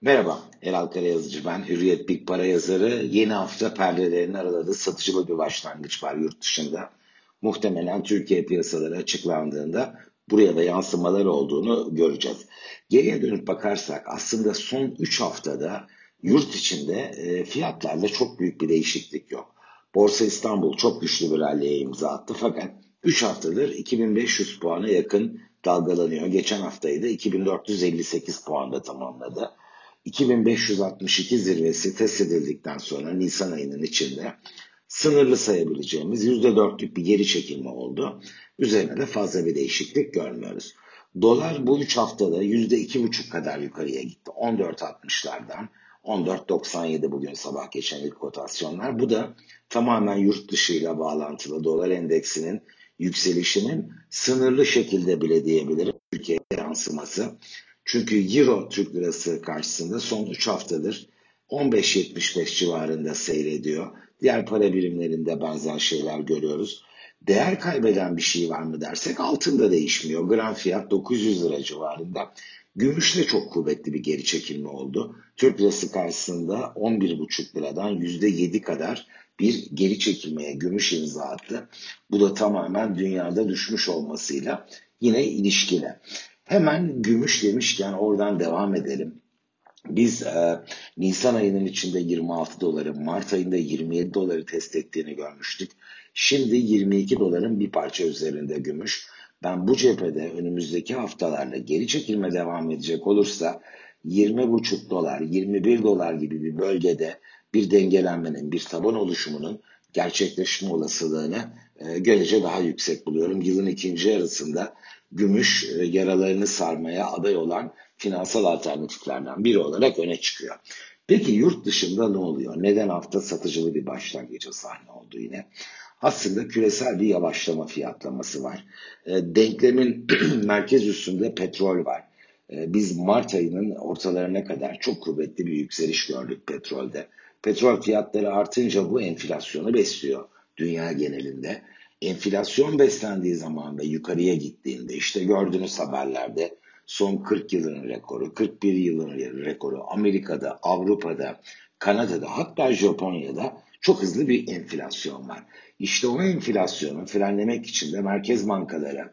Merhaba, Eral Karayazıcı ben. Hürriyet Big Para yazarı. Yeni hafta perdelerini araladı. Satıcılı bir başlangıç var yurt dışında. Muhtemelen Türkiye piyasaları açıklandığında buraya da yansımalar olduğunu göreceğiz. Geriye dönüp bakarsak aslında son 3 haftada yurt içinde e, fiyatlarda çok büyük bir değişiklik yok. Borsa İstanbul çok güçlü bir ralliye imza attı fakat 3 haftadır 2500 puana yakın dalgalanıyor. Geçen haftayı da 2458 puanda tamamladı. 2562 zirvesi test edildikten sonra Nisan ayının içinde sınırlı sayabileceğimiz %4'lük bir geri çekilme oldu. Üzerine de fazla bir değişiklik görmüyoruz. Dolar bu 3 haftada %2,5 kadar yukarıya gitti. 14.60'lardan 14.97 bugün sabah geçen ilk kotasyonlar. Bu da tamamen yurt dışıyla bağlantılı dolar endeksinin yükselişinin sınırlı şekilde bile diyebilirim Türkiye yansıması. Çünkü Euro Türk Lirası karşısında son 3 haftadır 15.75 civarında seyrediyor. Diğer para birimlerinde benzer şeyler görüyoruz. Değer kaybeden bir şey var mı dersek altında değişmiyor. Gram fiyat 900 lira civarında. Gümüşte çok kuvvetli bir geri çekilme oldu. Türk lirası karşısında 11,5 liradan %7 kadar bir geri çekilmeye gümüş imza attı. Bu da tamamen dünyada düşmüş olmasıyla yine ilişkili. Hemen gümüş demişken oradan devam edelim. Biz e, Nisan ayının içinde 26 doları, Mart ayında 27 doları test ettiğini görmüştük. Şimdi 22 doların bir parça üzerinde gümüş. Ben bu cephede önümüzdeki haftalarda geri çekilme devam edecek olursa 20,5 dolar, 21 dolar gibi bir bölgede bir dengelenmenin, bir taban oluşumunun gerçekleşme olasılığını e, görece daha yüksek buluyorum. Yılın ikinci yarısında gümüş e, yaralarını sarmaya aday olan finansal alternatiflerden biri olarak öne çıkıyor. Peki yurt dışında ne oluyor? Neden hafta satıcılı bir başlangıcı sahne oldu yine? Aslında küresel bir yavaşlama fiyatlaması var. E, denklemin merkez üstünde petrol var. E, biz Mart ayının ortalarına kadar çok kuvvetli bir yükseliş gördük petrolde. Petrol fiyatları artınca bu enflasyonu besliyor dünya genelinde enflasyon beslendiği zaman ve yukarıya gittiğinde işte gördüğünüz haberlerde son 40 yılın rekoru, 41 yılın rekoru Amerika'da, Avrupa'da, Kanada'da hatta Japonya'da çok hızlı bir enflasyon var. İşte o enflasyonu frenlemek için de merkez bankaları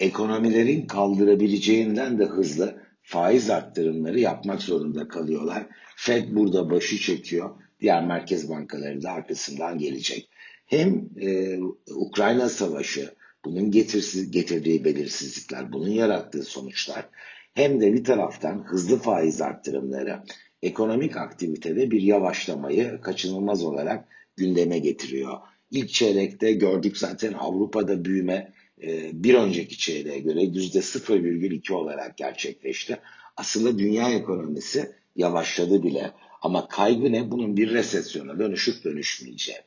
ekonomilerin kaldırabileceğinden de hızlı faiz arttırımları yapmak zorunda kalıyorlar. Fed burada başı çekiyor. Diğer merkez bankaları da arkasından gelecek hem e, Ukrayna Savaşı, bunun getirsiz, getirdiği belirsizlikler, bunun yarattığı sonuçlar hem de bir taraftan hızlı faiz arttırımları ekonomik aktivitede bir yavaşlamayı kaçınılmaz olarak gündeme getiriyor. İlk çeyrekte gördük zaten Avrupa'da büyüme bir önceki çeyreğe göre yüzde 0,2 olarak gerçekleşti. Aslında dünya ekonomisi yavaşladı bile ama kaygı ne? Bunun bir resesyona dönüşüp dönüşmeyeceği.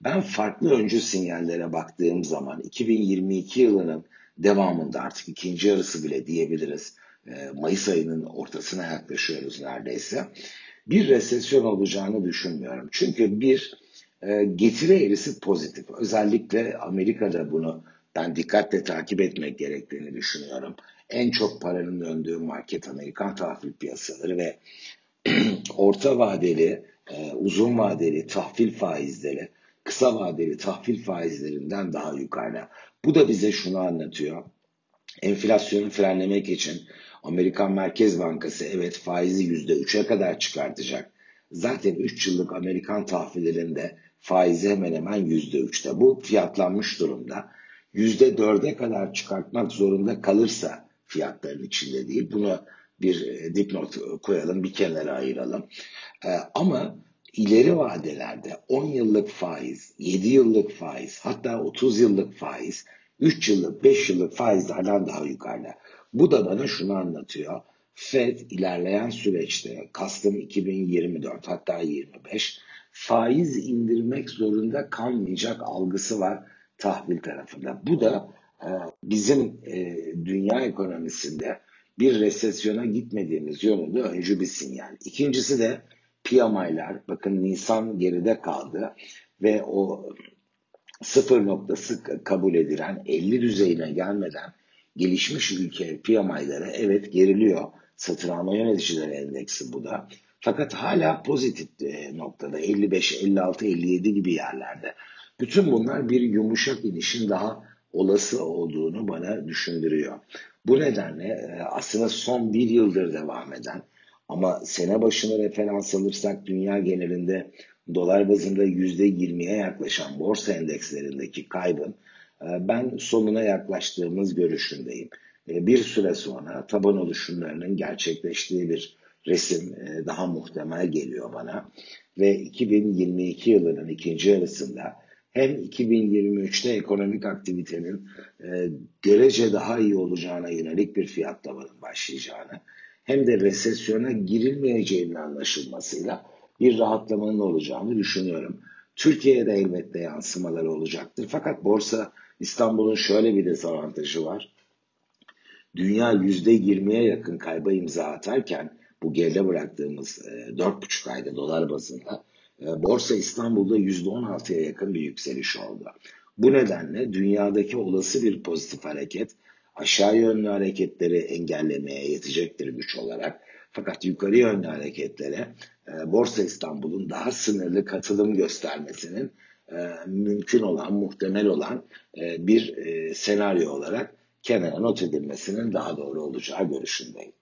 Ben farklı öncü sinyallere baktığım zaman 2022 yılının devamında artık ikinci yarısı bile diyebiliriz. Ee, Mayıs ayının ortasına yaklaşıyoruz neredeyse. Bir resesyon olacağını düşünmüyorum. Çünkü bir e, getiri eğrisi pozitif. Özellikle Amerika'da bunu ben dikkatle takip etmek gerektiğini düşünüyorum. En çok paranın döndüğü market Amerikan tahvil piyasaları ve orta vadeli, e, uzun vadeli tahvil faizleri kısa vadeli tahvil faizlerinden daha yukarıda. Bu da bize şunu anlatıyor. Enflasyonu frenlemek için Amerikan Merkez Bankası evet faizi %3'e kadar çıkartacak. Zaten 3 yıllık Amerikan tahvillerinde faizi hemen hemen %3'te. Bu fiyatlanmış durumda. %4'e kadar çıkartmak zorunda kalırsa fiyatların içinde değil. Bunu bir e, dipnot koyalım, bir kenara ayıralım. Ee, ama ileri vadelerde 10 yıllık faiz, 7 yıllık faiz, hatta 30 yıllık faiz, 3 yıllık, 5 yıllık faizlerden daha yukarıda. Bu da bana şunu anlatıyor. Fed ilerleyen süreçte kastım 2024 hatta 25 faiz indirmek zorunda kalmayacak algısı var tahvil tarafında. Bu da e, bizim e, dünya ekonomisinde bir resesyona gitmediğimiz yönünde öncü bir sinyal. İkincisi de PMI'ler bakın Nisan geride kaldı ve o sıfır noktası kabul edilen 50 düzeyine gelmeden gelişmiş ülke PMI'ları evet geriliyor. Satın alma yöneticileri endeksi bu da. Fakat hala pozitif e, noktada 55, 56, 57 gibi yerlerde. Bütün bunlar bir yumuşak inişin daha olası olduğunu bana düşündürüyor. Bu nedenle e, aslında son bir yıldır devam eden ama sene başına referans alırsak dünya genelinde dolar bazında %20'ye yaklaşan borsa endekslerindeki kaybın e, ben sonuna yaklaştığımız görüşündeyim. Bir süre sonra taban oluşumlarının gerçekleştiği bir resim e, daha muhtemel geliyor bana. Ve 2022 yılının ikinci yarısında hem 2023'te ekonomik aktivitenin e, derece daha iyi olacağına yönelik bir fiyatlamanın başlayacağını hem de resesyona girilmeyeceğinin anlaşılmasıyla bir rahatlamanın olacağını düşünüyorum. Türkiye'de elbette yansımaları olacaktır. Fakat borsa İstanbul'un şöyle bir dezavantajı var. Dünya %20'ye yakın kayba imza atarken bu geride bıraktığımız e, dört buçuk ayda dolar bazında Borsa İstanbul'da %16'ya yakın bir yükseliş oldu. Bu nedenle dünyadaki olası bir pozitif hareket aşağı yönlü hareketleri engellemeye yetecektir güç olarak. Fakat yukarı yönlü hareketlere e, Borsa İstanbul'un daha sınırlı katılım göstermesinin mümkün olan, muhtemel olan bir senaryo olarak kenara not edilmesinin daha doğru olacağı görüşündeyim.